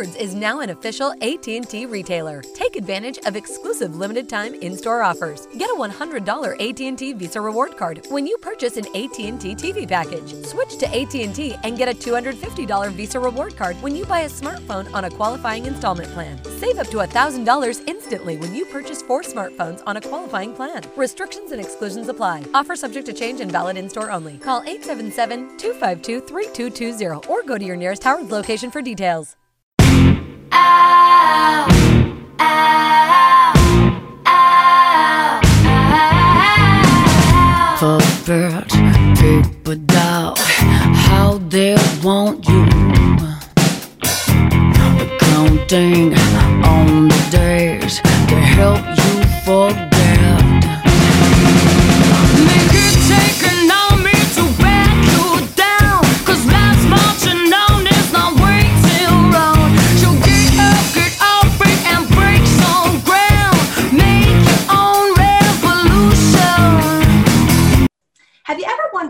Howard's is now an official AT&T retailer. Take advantage of exclusive limited time in-store offers. Get a $100 AT&T Visa reward card when you purchase an AT&T TV package. Switch to AT&T and get a $250 Visa reward card when you buy a smartphone on a qualifying installment plan. Save up to $1,000 instantly when you purchase four smartphones on a qualifying plan. Restrictions and exclusions apply. Offer subject to change and valid in-store only. Call 877-252-3220 or go to your nearest Howard's location for details. Puppet, paper doll, how they want you. Counting on the days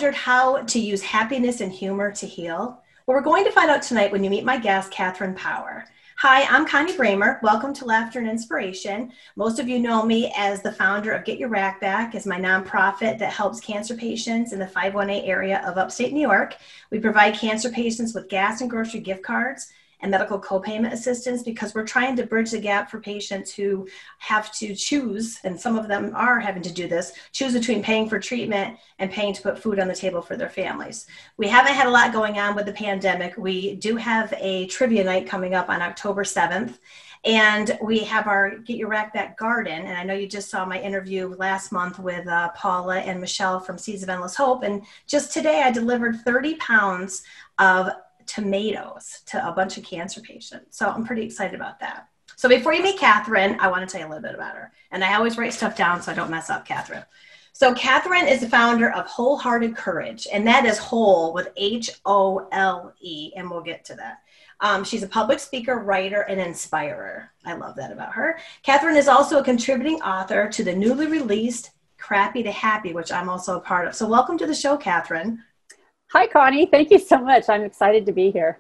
wondered how to use happiness and humor to heal? Well, we're going to find out tonight when you meet my guest, Catherine Power. Hi, I'm Connie Bramer. Welcome to Laughter and Inspiration. Most of you know me as the founder of Get Your Rack Back, as my nonprofit that helps cancer patients in the 518 area of upstate New York. We provide cancer patients with gas and grocery gift cards and medical copayment assistance because we're trying to bridge the gap for patients who have to choose, and some of them are having to do this, choose between paying for treatment and paying to put food on the table for their families. We haven't had a lot going on with the pandemic. We do have a trivia night coming up on October 7th. And we have our Get Your Rack Back Garden. And I know you just saw my interview last month with uh, Paula and Michelle from Seeds of Endless Hope. And just today I delivered 30 pounds of tomatoes to a bunch of cancer patients. So I'm pretty excited about that. So before you meet Catherine, I want to tell you a little bit about her. And I always write stuff down so I don't mess up Catherine. So Catherine is the founder of Wholehearted Courage, and that is whole with H O L E, and we'll get to that. Um, she's a public speaker, writer, and inspirer. I love that about her. Catherine is also a contributing author to the newly released Crappy to Happy, which I'm also a part of. So welcome to the show, Catherine. Hi, Connie. Thank you so much. I'm excited to be here.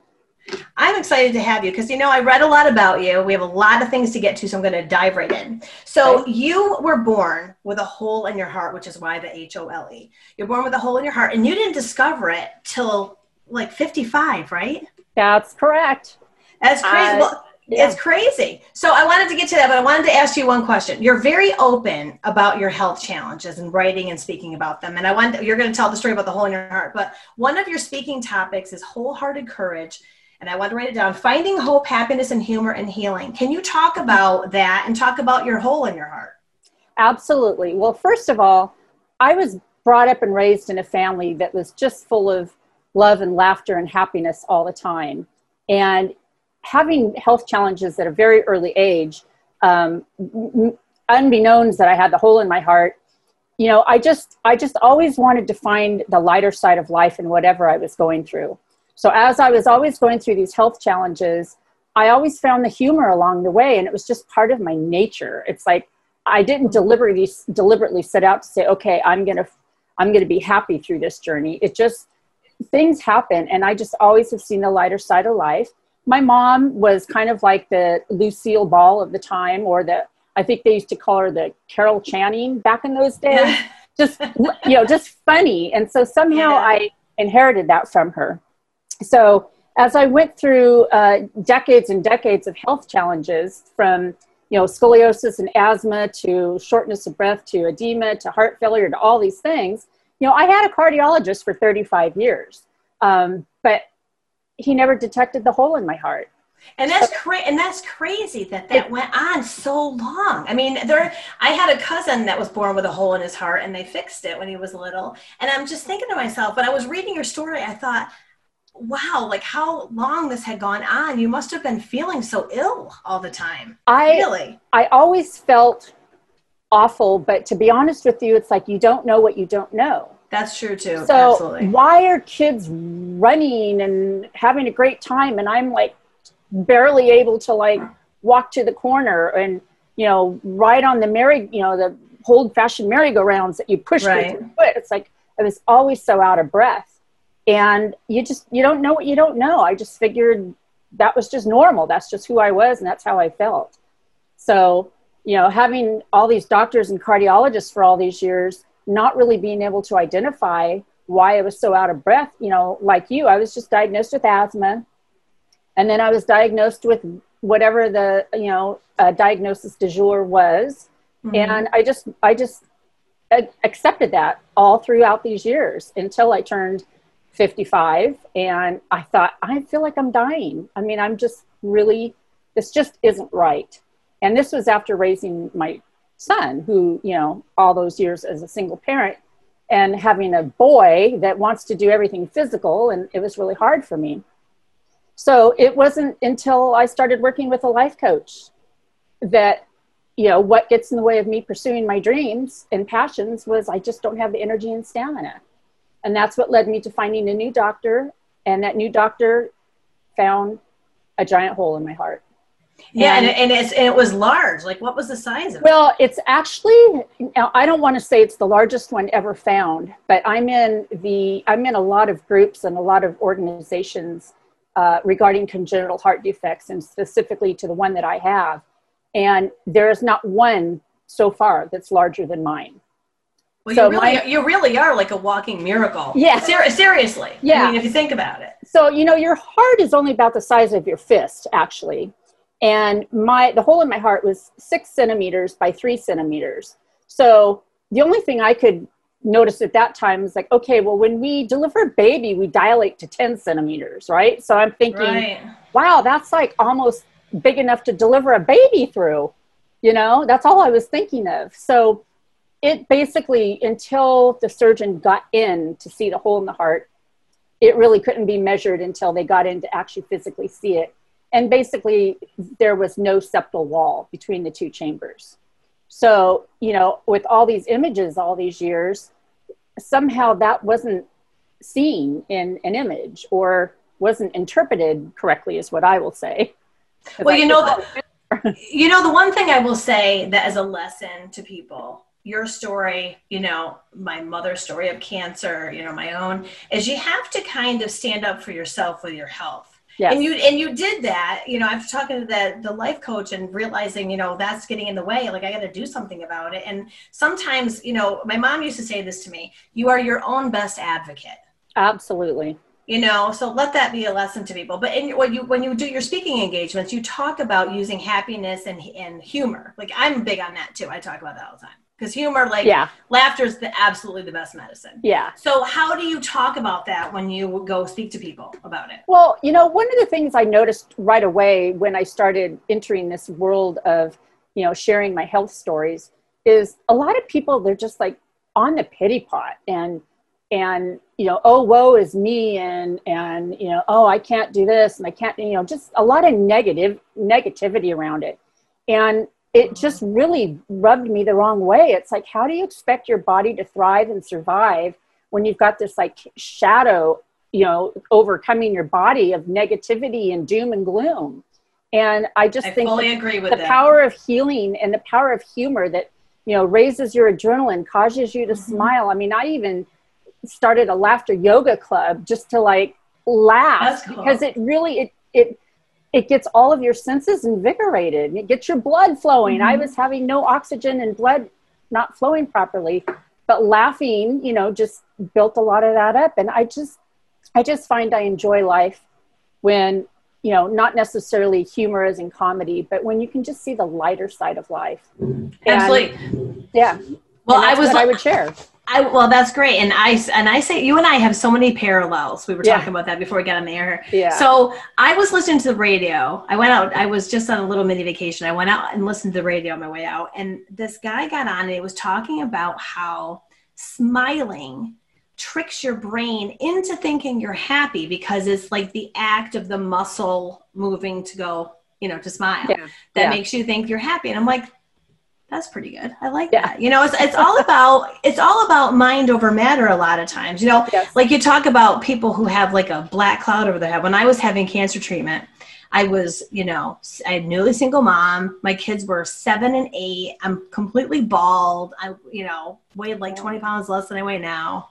I'm excited to have you because you know I read a lot about you. We have a lot of things to get to, so I'm going to dive right in. So okay. you were born with a hole in your heart, which is why the H O L E. You're born with a hole in your heart, and you didn't discover it till like 55, right? That's correct. That's crazy. Well, yeah. It's crazy. So I wanted to get to that, but I wanted to ask you one question. You're very open about your health challenges and writing and speaking about them. And I want you're going to tell the story about the hole in your heart, but one of your speaking topics is wholehearted courage. And I want to write it down. Finding hope, happiness, and humor and healing. Can you talk about that and talk about your hole in your heart? Absolutely. Well, first of all, I was brought up and raised in a family that was just full of love and laughter and happiness all the time. And having health challenges at a very early age, um, unbeknownst that I had the hole in my heart, you know, I just I just always wanted to find the lighter side of life in whatever I was going through. So as I was always going through these health challenges, I always found the humor along the way, and it was just part of my nature. It's like I didn't deliberately deliberately set out to say, okay, I'm gonna I'm gonna be happy through this journey. It just things happen, and I just always have seen the lighter side of life my mom was kind of like the Lucille Ball of the time, or the I think they used to call her the Carol Channing back in those days. Just you know, just funny. And so somehow yeah. I inherited that from her. So as I went through uh, decades and decades of health challenges, from you know scoliosis and asthma to shortness of breath to edema to heart failure to all these things, you know, I had a cardiologist for 35 years. Um, but he never detected the hole in my heart. And that's crazy and that's crazy that that it, went on so long. I mean there i had a cousin that was born with a hole in his heart and they fixed it when he was little. And i'm just thinking to myself when i was reading your story i thought wow like how long this had gone on. You must have been feeling so ill all the time. I really? I always felt awful but to be honest with you it's like you don't know what you don't know that's true too. So Absolutely. why are kids running and having a great time and I'm like barely able to like walk to the corner and you know ride on the merry you know the old fashioned merry-go-rounds that you push right. with your foot. It's like I was always so out of breath. And you just you don't know what you don't know. I just figured that was just normal. That's just who I was, and that's how I felt. So, you know, having all these doctors and cardiologists for all these years, not really being able to identify why I was so out of breath, you know, like you, I was just diagnosed with asthma. And then I was diagnosed with whatever the, you know, uh, diagnosis du jour was. Mm-hmm. And I just, I just accepted that all throughout these years until I turned 55 and I thought, I feel like I'm dying. I mean, I'm just really, this just isn't right. And this was after raising my son, who, you know, all those years as a single parent and having a boy that wants to do everything physical. And it was really hard for me. So it wasn't until I started working with a life coach that, you know, what gets in the way of me pursuing my dreams and passions was I just don't have the energy and stamina. And that's what led me to finding a new doctor. And that new doctor found a giant hole in my heart. Yeah, and, and, it's, and it was large. Like, what was the size of it? Well, it's actually. I don't want to say it's the largest one ever found, but I'm in the. I'm in a lot of groups and a lot of organizations uh, regarding congenital heart defects, and specifically to the one that I have. And there is not one so far that's larger than mine. Well, so you, really, my, you really are like a walking miracle. Yeah. Ser- seriously. Yeah. I mean, if you think about it. So, you know, your heart is only about the size of your fist, actually. And my the hole in my heart was six centimeters by three centimeters. So the only thing I could notice at that time was like, okay, well, when we deliver a baby, we dilate to 10 centimeters, right? So I'm thinking, right. wow, that's like almost big enough to deliver a baby through. You know, that's all I was thinking of. So it basically until the surgeon got in to see the hole in the heart it really couldn't be measured until they got in to actually physically see it and basically there was no septal wall between the two chambers so you know with all these images all these years somehow that wasn't seen in an image or wasn't interpreted correctly is what i will say well you know the, you know the one thing i will say that as a lesson to people your story, you know, my mother's story of cancer, you know, my own, is you have to kind of stand up for yourself with your health. Yes. And you and you did that, you know, I'm talking to the the life coach and realizing, you know, that's getting in the way. Like I got to do something about it. And sometimes, you know, my mom used to say this to me: "You are your own best advocate." Absolutely. You know, so let that be a lesson to people. But in, when you when you do your speaking engagements, you talk about using happiness and and humor. Like I'm big on that too. I talk about that all the time because humor like yeah. laughter is the absolutely the best medicine. Yeah. So how do you talk about that when you go speak to people about it? Well you know one of the things i noticed right away when i started entering this world of you know sharing my health stories is a lot of people they're just like on the pity pot and and you know oh woe is me and and you know oh i can't do this and i can't you know just a lot of negative negativity around it. And it just really rubbed me the wrong way. It's like, how do you expect your body to thrive and survive when you've got this like shadow, you know, overcoming your body of negativity and doom and gloom? And I just I think fully agree with the that. power of healing and the power of humor that, you know, raises your adrenaline, causes you to mm-hmm. smile. I mean, I even started a laughter yoga club just to like laugh cool. because it really, it, it, it gets all of your senses invigorated. It gets your blood flowing. Mm-hmm. i was having no oxygen and blood not flowing properly but laughing you know just built a lot of that up. And i just i just find i enjoy life when you know not necessarily humor as in comedy but when you can just see the lighter side of life. Absolutely. And, yeah. Well i was i would share I, well, that's great, and I and I say you and I have so many parallels. We were yeah. talking about that before we got on the air. Yeah. So I was listening to the radio. I went out. I was just on a little mini vacation. I went out and listened to the radio on my way out, and this guy got on and he was talking about how smiling tricks your brain into thinking you're happy because it's like the act of the muscle moving to go, you know, to smile. Yeah. That yeah. makes you think you're happy, and I'm like that's pretty good. I like yeah. that. You know, it's, it's all about it's all about mind over matter a lot of times. You know, yes. like you talk about people who have like a black cloud over their head. When I was having cancer treatment, I was, you know, I had newly single mom. My kids were seven and eight. I'm completely bald. I, you know, weighed like 20 pounds less than I weigh now.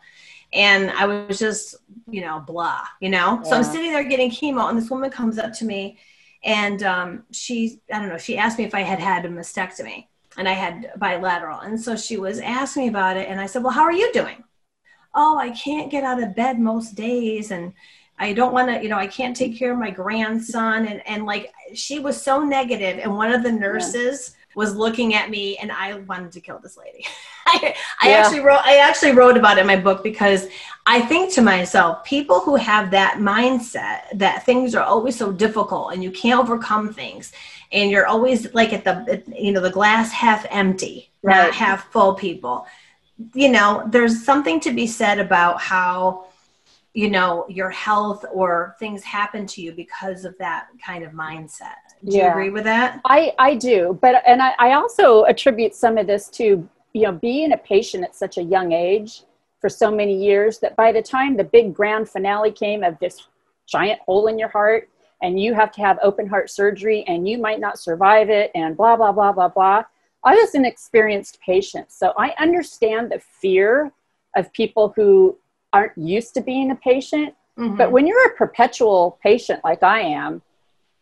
and I was just, you know, blah, you know. Yeah. So I'm sitting there getting chemo, and this woman comes up to me, and um, she, I don't know, she asked me if I had had a mastectomy, and I had bilateral, and so she was asking me about it, and I said, well, how are you doing? Oh, I can't get out of bed most days, and I don't want to, you know, I can't take care of my grandson, and and like she was so negative, and one of the nurses. Yeah was looking at me and I wanted to kill this lady. I, I yeah. actually wrote I actually wrote about it in my book because I think to myself, people who have that mindset that things are always so difficult and you can't overcome things and you're always like at the you know the glass half empty, right. not half full people. You know, there's something to be said about how you know your health or things happen to you because of that kind of mindset do yeah. you agree with that i i do but and I, I also attribute some of this to you know being a patient at such a young age for so many years that by the time the big grand finale came of this giant hole in your heart and you have to have open heart surgery and you might not survive it and blah blah blah blah blah i was an experienced patient so i understand the fear of people who aren't used to being a patient. Mm-hmm. But when you're a perpetual patient like I am,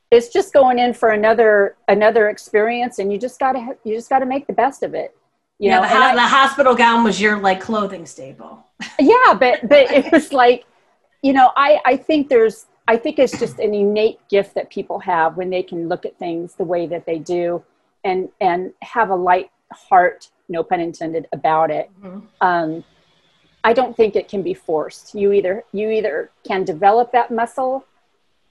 it's just going in for another another experience, and you just gotta you just gotta make the best of it. You yeah, know, the, I, the hospital gown was your like clothing staple. yeah, but but it was like, you know, I I think there's I think it's just an innate gift that people have when they can look at things the way that they do, and and have a light heart, no pun intended, about it. Mm-hmm. Um, I don't think it can be forced. You either you either can develop that muscle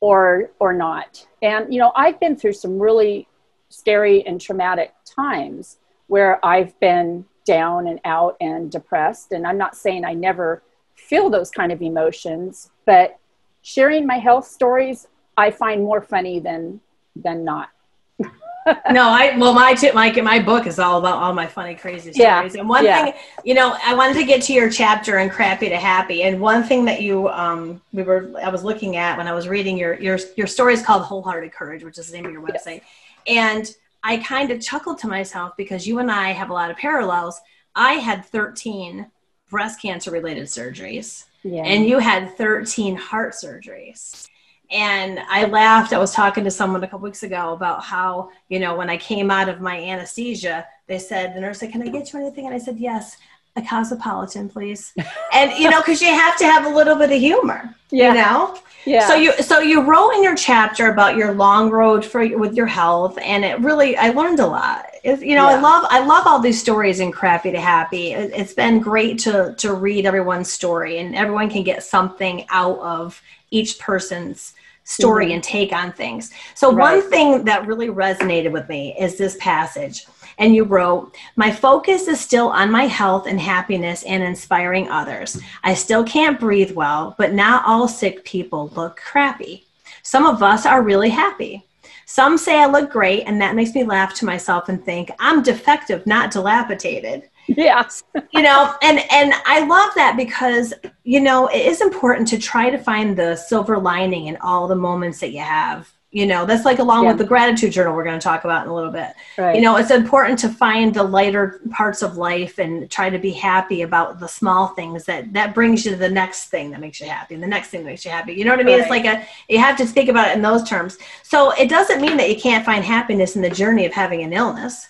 or or not. And you know, I've been through some really scary and traumatic times where I've been down and out and depressed and I'm not saying I never feel those kind of emotions, but sharing my health stories I find more funny than than not no, I well my tip my my book is all about all my funny crazy stories. Yeah. And one yeah. thing, you know, I wanted to get to your chapter in Crappy to Happy, and one thing that you um we were I was looking at when I was reading your your your story is called Wholehearted Courage, which is the name of your website, yes. and I kind of chuckled to myself because you and I have a lot of parallels. I had 13 breast cancer related surgeries, and you had 13 heart surgeries and I laughed. I was talking to someone a couple weeks ago about how, you know, when I came out of my anesthesia, they said, the nurse said, Can I get you anything? And I said, Yes, a cosmopolitan, please. and, you know, because you have to have a little bit of humor, yeah. you know? Yeah. So you so you wrote in your chapter about your long road for with your health, and it really I learned a lot. It, you know, yeah. I love I love all these stories in Crappy to Happy. It, it's been great to to read everyone's story, and everyone can get something out of each person's story mm-hmm. and take on things. So, right. one thing that really resonated with me is this passage. And you wrote, My focus is still on my health and happiness and inspiring others. I still can't breathe well, but not all sick people look crappy. Some of us are really happy. Some say I look great, and that makes me laugh to myself and think, I'm defective, not dilapidated. Yeah. you know, and and I love that because you know, it is important to try to find the silver lining in all the moments that you have. You know, that's like along yeah. with the gratitude journal we're going to talk about in a little bit. Right. You know, it's important to find the lighter parts of life and try to be happy about the small things that that brings you to the next thing that makes you happy and the next thing that makes you happy. You know what I mean? Right. It's like a you have to think about it in those terms. So it doesn't mean that you can't find happiness in the journey of having an illness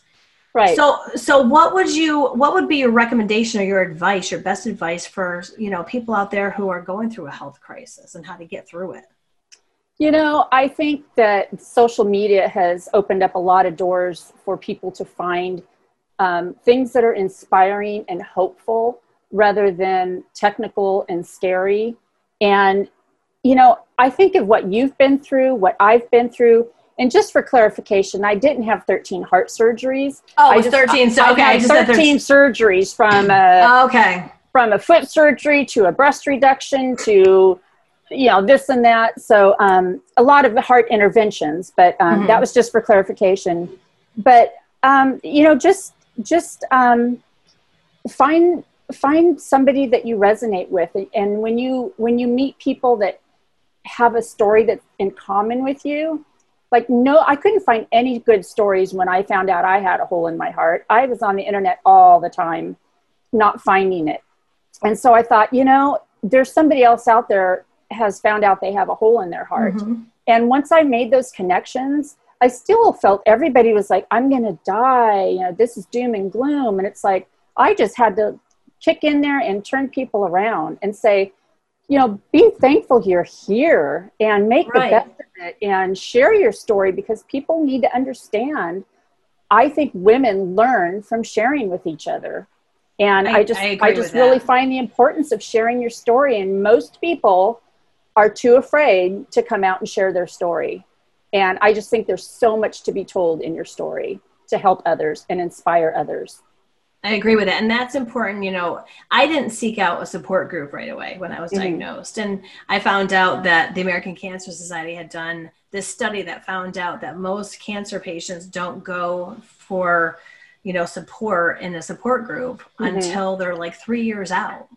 Right. So so what would you what would be your recommendation or your advice, your best advice for, you know, people out there who are going through a health crisis and how to get through it? You know, I think that social media has opened up a lot of doors for people to find um, things that are inspiring and hopeful rather than technical and scary. And, you know, I think of what you've been through, what I've been through, and just for clarification, I didn't have 13 heart surgeries. Oh, I just, 13. So, okay. I had 13 surgeries from a, oh, okay. from a foot surgery to a breast reduction to, you know, this and that. So um, a lot of heart interventions, but um, mm-hmm. that was just for clarification. But, um, you know, just, just um, find, find somebody that you resonate with. And when you, when you meet people that have a story that's in common with you, like no i couldn't find any good stories when i found out i had a hole in my heart i was on the internet all the time not finding it and so I thought, you know, there's somebody else out there has found out they have a hole in their heart. Mhm. And once I made those connections, I still felt everybody was like, I'm going to die. You know, this is doom and gloom. And it's like, I just had to kick in there and turn people around and say, you know, be thankful you're here and make Right. the best of it and share your story because people need to understand. I think women learn from sharing with each other. And I- I, just I I just really find the importance of sharing your story and most people are too afraid to come out and share their story. And I just think there's so much to be told in your story to help others and inspire others. I agree with it. And that's important. You know, I didn't seek out a support group right away when I was Mhm. diagnosed. And I found out that the American Cancer Society had done this study that found out that most cancer patients don't go for, you know, support in a support group Mhm. until they're like three years out.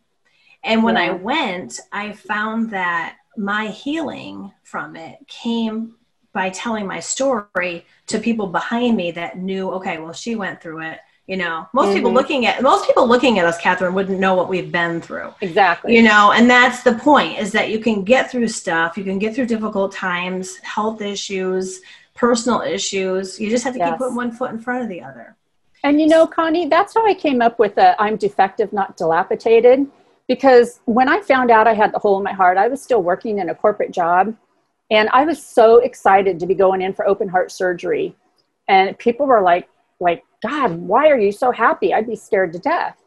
And when I went, I found that my healing from it came by telling my story to people behind me that knew, okay, well, she went through it. You know, most people Mhm. looking at most people looking at us, Catherine, wouldn't know what we've been through. Exactly. You know, and that's the point is that you can get through stuff, you can get through difficult times, health issues, personal issues. You just have to keep putting one foot in front of the other. And you know, Connie, that's how I came up with the I'm defective, not dilapidated. Because when I found out I had the hole in my heart, I was still working in a corporate job. And I was so excited to be going in for open heart surgery. And people were like, like, God, why are you so happy? I'd be scared to death.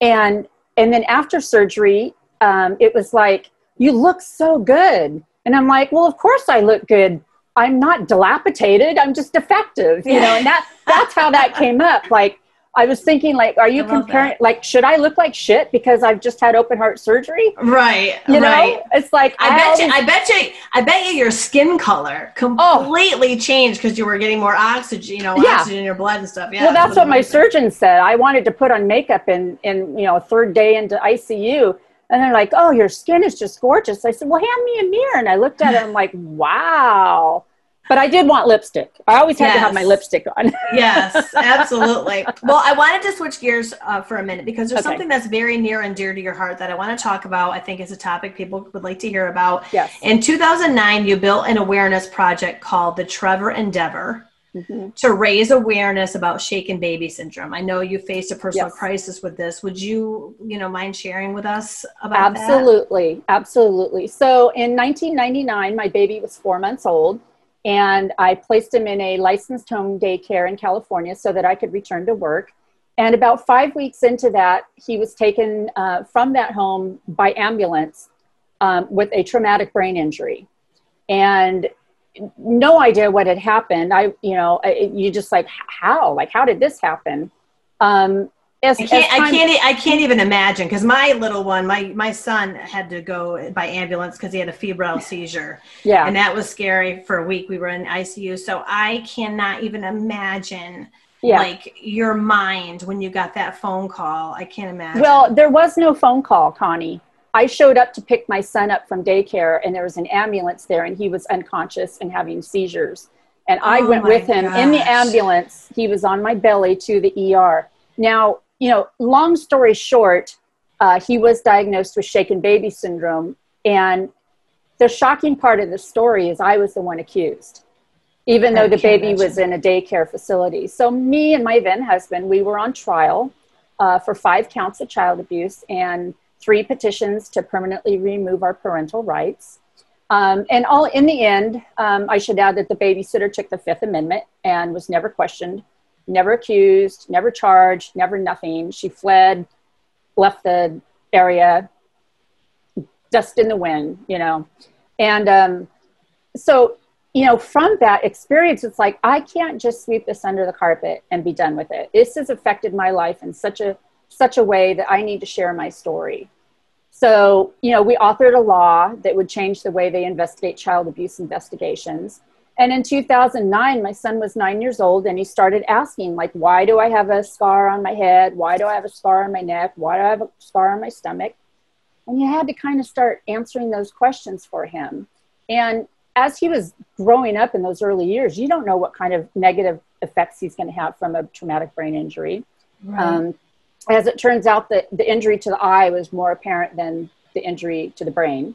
And and then after surgery, um, it was like, you look so good. And I'm like, well, of course I look good. I'm not dilapidated. I'm just defective, you know. And that that's how that came up. Like I was thinking, like, are you comparing? that. Like, should I look like shit because I've just had open heart surgery? Right. You know, right. it's like I bet you. I bet you. I bet you your skin color oh. completely changed because you were getting more oxygen. You know, Yeah. oxygen in your blood and stuff. Yeah. well, that's what my amazing. surgeon said. I wanted to put on makeup in, in you know, third day into ICU. And they're like, oh, your skin is just gorgeous. I said, well, hand me a mirror. And I looked at it. I'm like, wow. But I did want lipstick. I always had to have my lipstick on. yes, absolutely. Well, I wanted to switch gears uh, for a minute because there's Okay. something that's very near and dear to your heart that I want to talk about. I think it's a topic people would like to hear about. yes. In 2009, you built an awareness project called the Trevor Endeavor Mhm. to raise awareness about shaken baby syndrome. I know you faced a personal Yes. crisis with this. Would you, you know, mind sharing with us about that? Absolutely, absolutely. So in 1999, my baby was four months old, and I placed him in a licensed home daycare in California so that I could return to work. And about five weeks into that, he was taken uh, from that home by ambulance um, with a traumatic brain injury, and no idea what had happened. I, you know, I- you just like how, like how did this happen? Um, as, I can't, I can't, I can't even imagine because my little one, my my son had to go by ambulance because he had a febrile seizure, yeah. and that was scary for a week. We were in ICU, so I cannot even imagine yeah. like your mind when you got that phone call. I can't imagine. Well, there was no phone call, Connie. I showed up to pick my son up from daycare, and there was an ambulance there, and he was unconscious and having seizures. And I Oh went with him in the ambulance. He was on my belly to the ER. Now, you know, long story short, uh, he was diagnosed with shaken baby syndrome. And the shocking part of the story is I was the one accused, even though the baby was in a daycare facility. So, me and my then husband, we were on trial uh, for five counts of child abuse and three petitions to permanently remove our parental rights. Um, and all in the end, um, I should add that the babysitter took the Fifth Amendment and was never questioned, never accused, never charged, never nothing. She fled, left the area, dust in the wind, you know. And um, so, you know, from that experience, it's like I can't just sweep this under the carpet and be done with it. This has affected my life in such a such a way that I need to share my story. So, you know, we authored a law that would change the way they investigate child abuse investigations. And in 2009, my son was nine years old and he started asking, like, why do I have a scar on my head? Why do I have a scar on my neck? Why do I have a scar on my stomach? And you had to kind of start answering those questions for him. And as he was growing up in those early years, you don't know what kind of negative effects he's going to have from a traumatic brain injury. Right. Um, as it turns out, the, the injury to the eye was more apparent than the injury to the brain.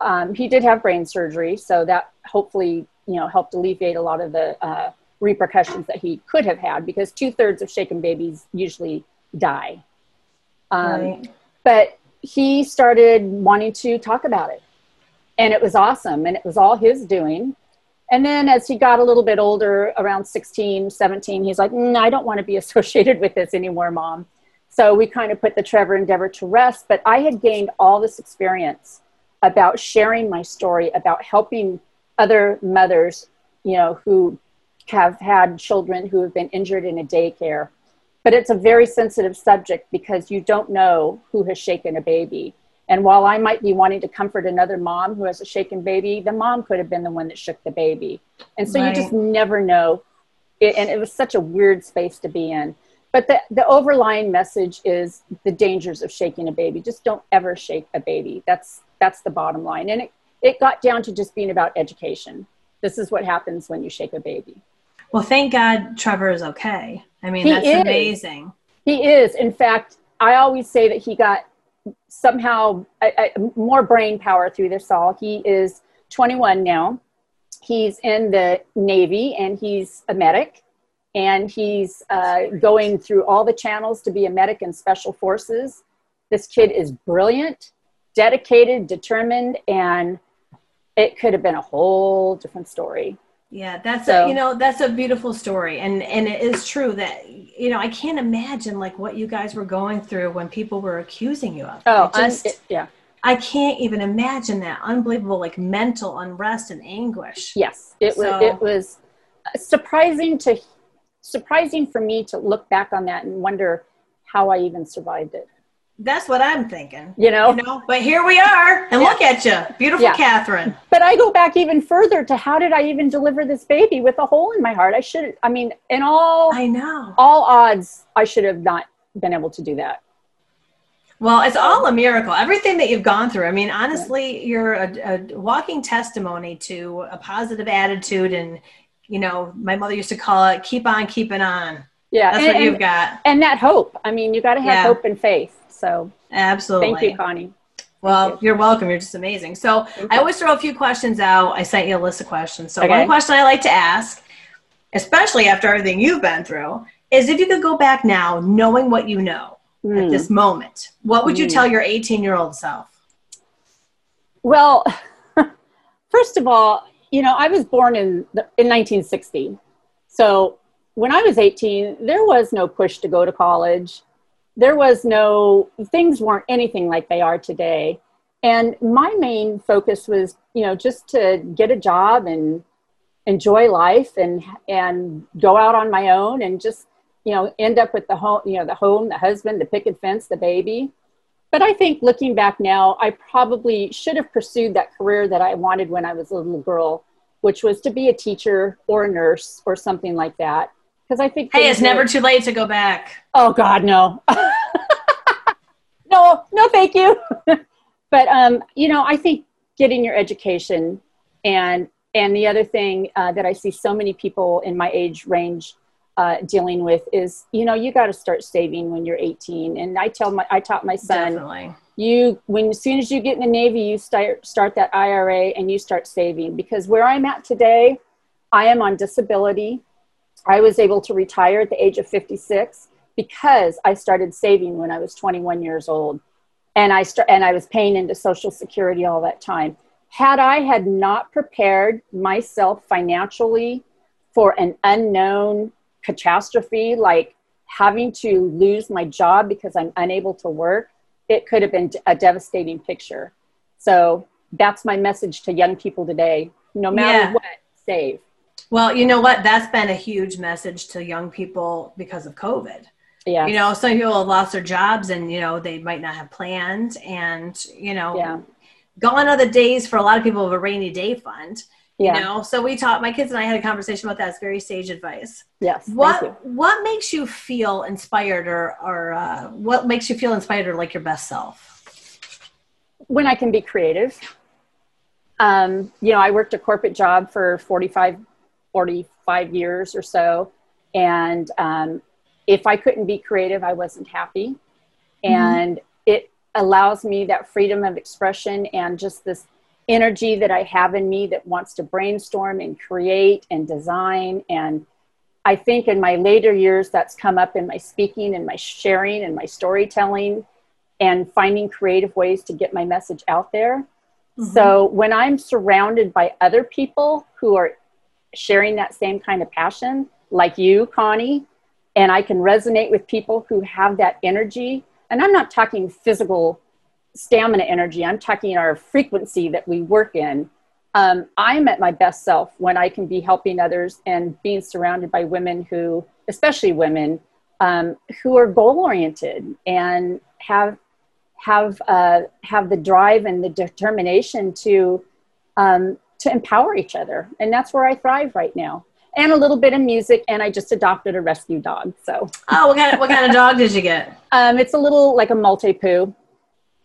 Um, he did have brain surgery, so that hopefully you know helped alleviate a lot of the uh, repercussions that he could have had because two thirds of shaken babies usually die. Um, right. But he started wanting to talk about it, and it was awesome, and it was all his doing. And then as he got a little bit older, around 16, 17, he's like, mm, I don't want to be associated with this anymore, mom. So we kind of put the Trevor Endeavor to rest. But I had gained all this experience about sharing my story, about helping other mothers, you know, who have had children who have been injured in a daycare. But it's a very sensitive subject because you don't know who has shaken a baby. And while I might be wanting to comfort another mom who has a shaken baby, the mom could have been the one that shook the baby. And so right. you just never know. It, and it was such a weird space to be in. But the, the overlying message is the dangers of shaking a baby. Just don't ever shake a baby. That's, that's the bottom line. And it, it got down to just being about education. This is what happens when you shake a baby. Well, thank God Trevor is okay. I mean, he that's is. amazing. He is. In fact, I always say that he got somehow more brain power through this all. He is 21 now. He's in the Navy and he's a medic. And he's uh, going through all the channels to be a medic in special forces. This kid is brilliant, dedicated, determined, and it could have been a whole different story. Yeah, that's so, a, you know that's a beautiful story, and and it is true that you know I can't imagine like what you guys were going through when people were accusing you of. Oh, just, it, yeah. I can't even imagine that unbelievable like mental unrest and anguish. Yes, it so, was. It was surprising to surprising for me to look back on that and wonder how I even survived it. That's what I'm thinking. You know? You know? But here we are, and yeah. look at you, beautiful yeah. Catherine. But I go back even further to how did I even deliver this baby with a hole in my heart? I should. I mean, in all I know, all odds, I should have not been able to do that. Well, it's all a miracle. Everything that you've gone through. I mean, honestly, you're a, a walking testimony to a positive attitude, and you know, my mother used to call it "keep on keeping on." Yeah, that's and, what you've got, and that hope. I mean, you got to have yeah. hope and faith. So absolutely. Thank you, Connie. Well, you. are welcome. You're just amazing. So I always throw a few questions out. I sent you a list of questions. So okay. one question I like to ask, especially after everything you've been through, is if you could go back now, knowing what you know mm. at this hmm. moment, what would you hmm. tell your 18 year old self? Well, first of all, you know, I was born in the, in 1960. So when I was 18, there was no push to go to college there was no things weren't anything like they are today. And my main focus was you know just to get a job and enjoy life and and go out on my own and just you know end up with the home you know the home the husband the picket fence the baby. But i think looking back now i probably should have pursued that career that i wanted when i was a little girl which was to be a teacher or a nurse or something like that because I think hey, it's never too late to go back. Oh God, no, no, no, thank you. but um, you know, I think getting your education and and the other thing uh, that I see so many people in my age range uh, dealing with is you know you got to start saving when you're 18 and i tell my i taught my son Definitely. you when as soon as you get in the navy you start start that ira and you start saving because where i'm at today i am on disability I was able to retire at the age of 56 because I started saving when I was 21 years old. And I, st- and I was paying into Social Security all that time. Had I had not prepared myself financially for an unknown catastrophe like having to lose my job because I'm unable to work, it could have been a devastating picture. So that's my message to young people today. No matter yeah. what, save. Well, you know what? That's been a huge message to young people because of COVID. Yeah. You know, some people have lost their jobs and, you know, they might not have planned. And, you know, yeah. gone are the days for a lot of people of a rainy day fund. Yeah. You know, so we taught my kids and I had a conversation about that. It's very sage advice. Yes. What what makes you feel inspired or or uh, what makes you feel inspired or like your best self? When I can be creative. Um, you know, I worked a corporate job for 45 45 years or so. And um, if I couldn't be creative, I wasn't happy. And it allows me that freedom of expression and just this energy that I have in me that wants to brainstorm and create and design. And I think in my later years, that's come up in my speaking and my sharing and my storytelling and finding creative ways to get my message out there. So when I'm surrounded by other people who are sharing that same kind of passion, like you, Connie, and I can resonate with people who have that energy, and I'm not talking physical stamina energy, I'm talking our frequency that we work in. Um, I'm at my best self when I can be helping others and being surrounded by women who, especially women, um, who are goal oriented and have have uh, have the drive and the determination to um, to empower each other, and that's where I thrive right now. And a little bit of music, and I just adopted a rescue dog. So Oh, what kind of what kind of dog did you get? um, it's a little like a Maltipoo,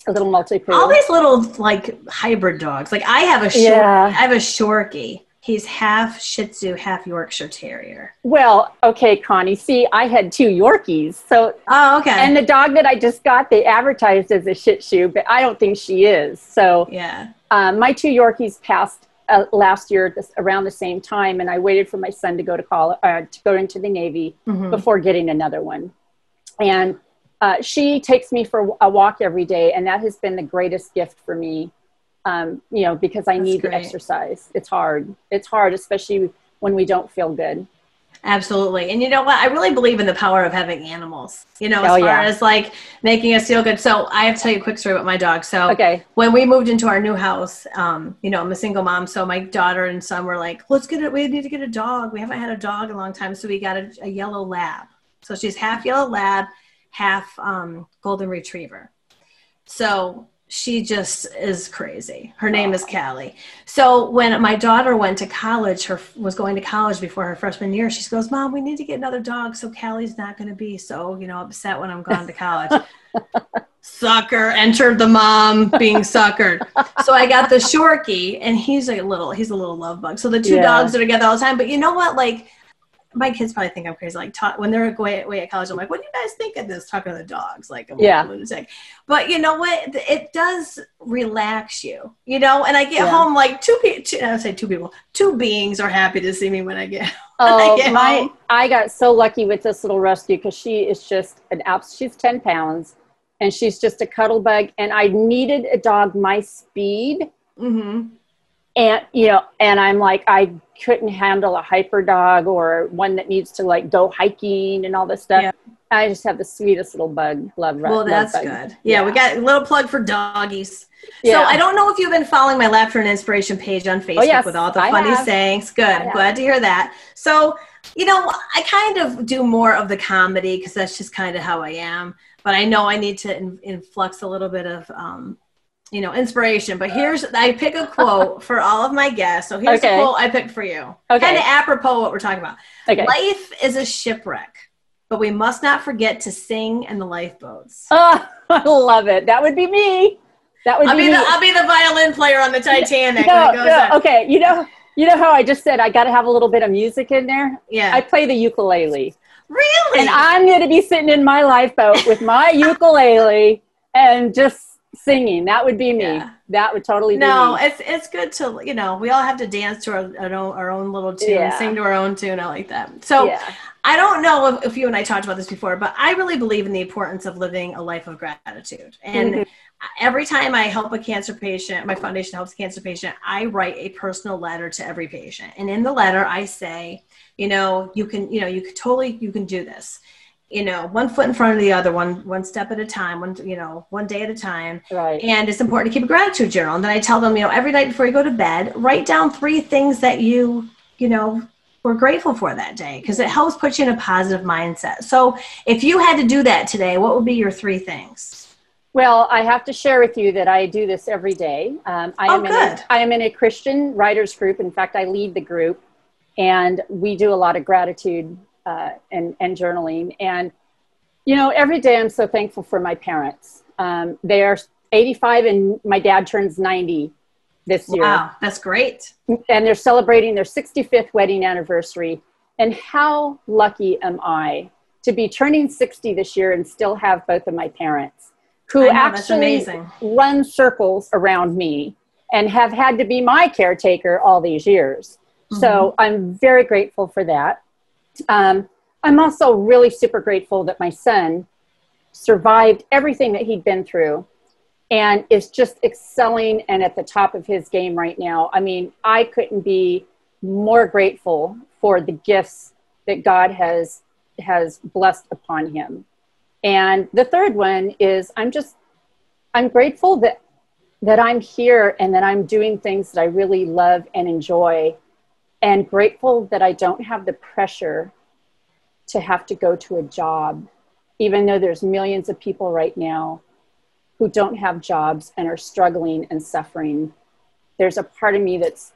a little Maltipoo. All these little like hybrid dogs. Like I have a short, Yeah. I have a Shorkie. He's half Shih Tzu, half Yorkshire Terrier. Well, okay, Connie. See, I had two Yorkies, so Oh, okay. and the dog that I just got, they advertised as a Shih Tzu, but I don't think she is. So yeah. um, my two Yorkies passed uh, last year this, around the same time, and I waited for my son to go to college, uh, to go into the Navy Mhm. before getting another one. And uh, she takes me for a walk every day, and that has been the greatest gift for me. Um, you know, because I That's need great. the exercise. It's hard. It's hard, especially when we don't feel good. Absolutely. And you know what? I really believe in the power of having animals, you know, as Oh, far yeah. as like making us feel good. So I have to tell you a quick story about my dog. So Okay. when we moved into our new house, um, you know, I'm a single mom. So my daughter and son were like, let's get it. We need to get a dog. We haven't had a dog in a long time. So we got a, a yellow lab. So she's half yellow lab, half um, golden retriever. So she just is crazy. Her name is Callie. So when my daughter went to college, her was going to college before her freshman year, she goes, "Mom, we need to get another dog so Callie's not going to be so you know upset when I'm gone to college." Sucker entered the mom being suckered. So I got the Shorkie, and he's a little he's a little love bug. So the two Yeah. dogs are together all the time. But you know what? Like my kids probably think I'm crazy. Like ta- when they're away, away at college, I'm like, "What do you guys think of this talking to the dogs?" Like, I'm Yeah. a lunatic. But you know what? It does relax you, you know. And I get Yeah. home like two people. I would say two people. Two beings are happy to see me when I get. Oh, get my! home. I got so lucky with this little rescue because she is just an abs. She's ten pounds, and she's just a cuddle bug. And I needed a dog my speed, Mm-hmm. And you know, and I'm like, I couldn't handle a hyper dog or one that needs to like go hiking and all this stuff. Yeah. I just have the sweetest little bug. Love. Well, love that's bug. good. Yeah, we got a little plug for doggies. yeah. So I don't know if you've been following my laughter and inspiration page on Facebook Oh, yes, with all the I funny have. sayings. Good, glad to hear that. So you know, I kind of do more of the comedy because that's just kind of how I am. But I know I need to in, influx a little bit of. Um, you know, inspiration. But here's I pick a quote for all of my guests. So here's Okay. a quote I picked for you. Okay. Kind of apropos what we're talking about. Okay. Life is a shipwreck, but we must not forget to sing in the lifeboats. Oh, I love it. That would be me. That would I'll be, be me. the I'll be the violin player on the Titanic no, when it goes no, okay. You know, you know how I just said I got to have a little bit of music in there. Yeah. I play the ukulele, really? and I'm going to be sitting in my lifeboat with my ukulele and just singing. That would be me. Yeah. That would totally no, be me. it's it's good to you know we all have to dance to our, our own our own little tune, Yeah. sing to our own tune. I like that. So yeah. I don't know if, if you and I talked about this before, but I really believe in the importance of living a life of gratitude. And Mhm. every time I help a cancer patient, my foundation helps a cancer patient, I write a personal letter to every patient. And in the letter, I say, you know, you can, you know, you could totally, you can do this. You know, one foot in front of the other, one one step at a time, one you know, one day at a time. Right. And it's important to keep a gratitude journal. And then I tell them, you know, every night before you go to bed, write down three things that you, you know, were grateful for that day because it helps put you in a positive mindset. So if you had to do that today, what would be your three things? Well, I have to share with you that I do this every day. Um, I, Oh, am in good. a, I am in a Christian writers group. In fact, I lead the group, and we do a lot of gratitude uh, and, and journaling. And, you know, every day I'm so thankful for my parents. Um, they are 85, and my dad turns 90 this year Wow, that's great. and they're celebrating their 65th wedding anniversary. And how lucky am I to be turning 60 this year and still have both of my parents who know, actually run circles around me and have had to be my caretaker all these years. So Mm-hmm. I'm very grateful for that. Um, I'm also really super grateful that my son survived everything that he'd been through and is just excelling and at the top of his game right now. I mean, I couldn't be more grateful for the gifts that God has has blessed upon him. And the third one is I'm just I'm grateful that that I'm here and that I'm doing things that I really love and enjoy and grateful that I don't have the pressure to have to go to a job even though there's millions of people right now who don't have jobs and are struggling and suffering there's a part of me that's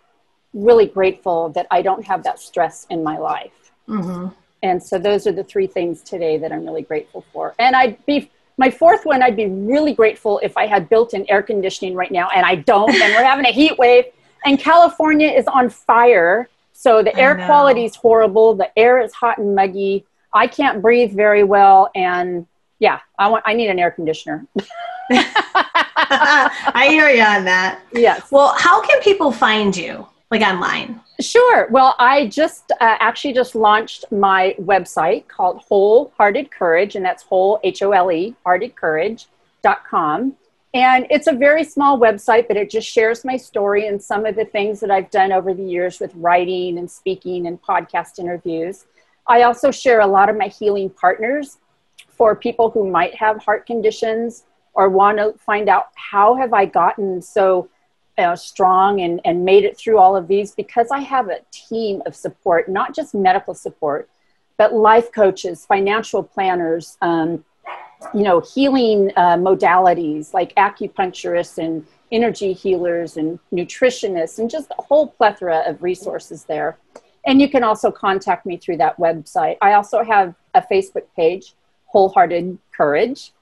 really grateful that I don't have that stress in my life Mhm. and so those are the three things today that I'm really grateful for. And I'd be my fourth one, I'd be really grateful if I had built-in air conditioning right now, and I don't. And we're having a heat wave, and California is on fire. So the air quality is horrible. The air is hot and muggy. I can't breathe very well, and yeah, I want. I need an air conditioner. I hear you on that. yes. Well, how can people find you, like online? Sure. Well, I just uh, actually just launched my website called Wholehearted Courage, and that's whole, H O L E, heartedcourage.com. And it's a very small website, but it just shares my story and some of the things that I've done over the years with writing and speaking and podcast interviews. I also share a lot of my healing partners for people who might have heart conditions or want to find out how have I gotten so strong and, and made it through all of these because I have a team of support, not just medical support, but life coaches, financial planners, um, you know, healing uh, modalities like acupuncturists and energy healers and nutritionists, and just a whole plethora of resources there. And you can also contact me through that website. I also have a Facebook page, Wholehearted Courage.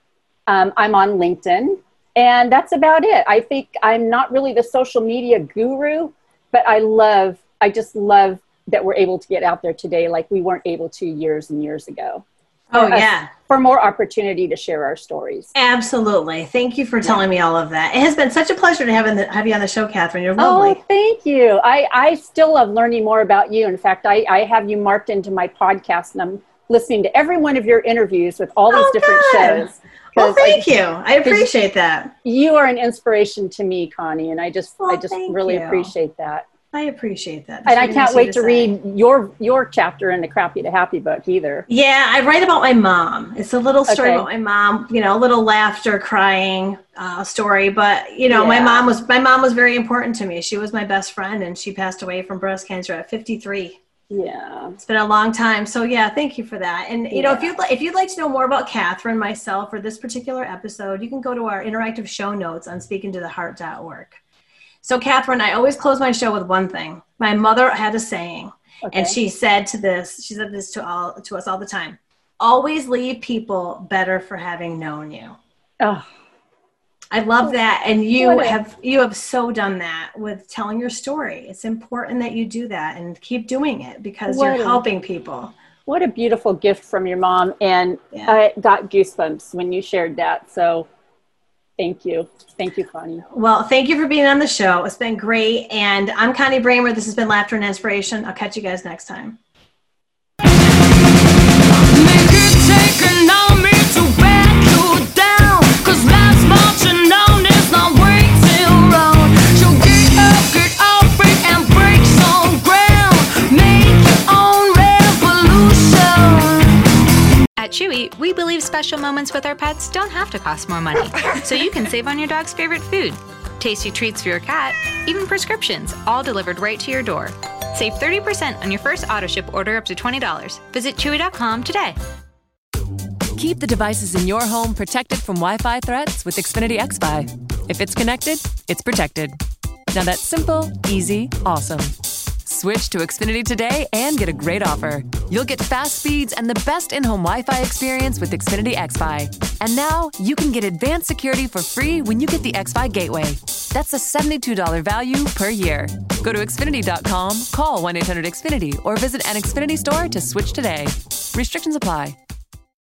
Um, I'm on LinkedIn, and that's about it. I think I'm not really the social media guru, but I love, I just love that we're able to get out there today like we weren't able to years and years ago. Oh, yeah. For more opportunity to share our stories. Absolutely. Thank you for telling me all of that. It has been such a pleasure to have, in the, have you on the show, Catherine. You're oh, lovely. Oh, thank you. I, I still love learning more about you. In fact, I, I have you marked into my podcast and I'm listening to every one of your interviews with all these Oh, different good. shows. well, 'Cause I- thank you. I appreciate that. you are an inspiration to me, Connie, and I just I just really you. appreciate that. I appreciate that. And I can't wait sweet to read your your chapter in the Crappy to Happy book either. Yeah, I write about my mom. It's a little story Okay. about my mom. You know, a little laughter, crying uh, story. But you know, my mom was my mom was very important to me. She was my best friend, and she passed away from breast cancer at 53. Yeah. It's been a long time. So yeah, thank you for that. And you know, if you'd like, if you'd like to know more about Catherine, myself, or this particular episode, you can go to our interactive show notes on speakingtotheheart.org. So Catherine, I always close my show with one thing. My mother had a saying, Okay. and she said to this, she said this to all to us all the time. Always leave people better for having known you. oh, I love that. And you have you have so done that with telling your story. It's important that you do that and keep doing it because What you're a- helping people. what a beautiful gift from your mom. And Yeah. I got goosebumps when you shared that. So thank you. Thank you, Connie. Well, thank you for being on the show. It's been great. And I'm Connie Bramer. This has been Laughter and Inspiration. I'll catch you guys next time. Chewy, we believe special moments with our pets don't have to cost more money, so you can save on your dog's favorite food. Tasty treats for your cat, even prescriptions, all delivered right to your door. Save 30% on your first auto ship order up to $20. Visit Chewy.com today. Keep the devices in your home protected from Wi Fi threats with Xfinity XFi. If it's connected, it's protected. Now that's simple, easy, awesome. Switch to Xfinity today and get a great offer. You'll get fast speeds and the best in home Wi Fi experience with Xfinity XFi. And now you can get advanced security for free when you get the XFi Gateway. That's a $72 value per year. Go to Xfinity.com, call 1 800 Xfinity, or visit an Xfinity store to switch today. Restrictions apply.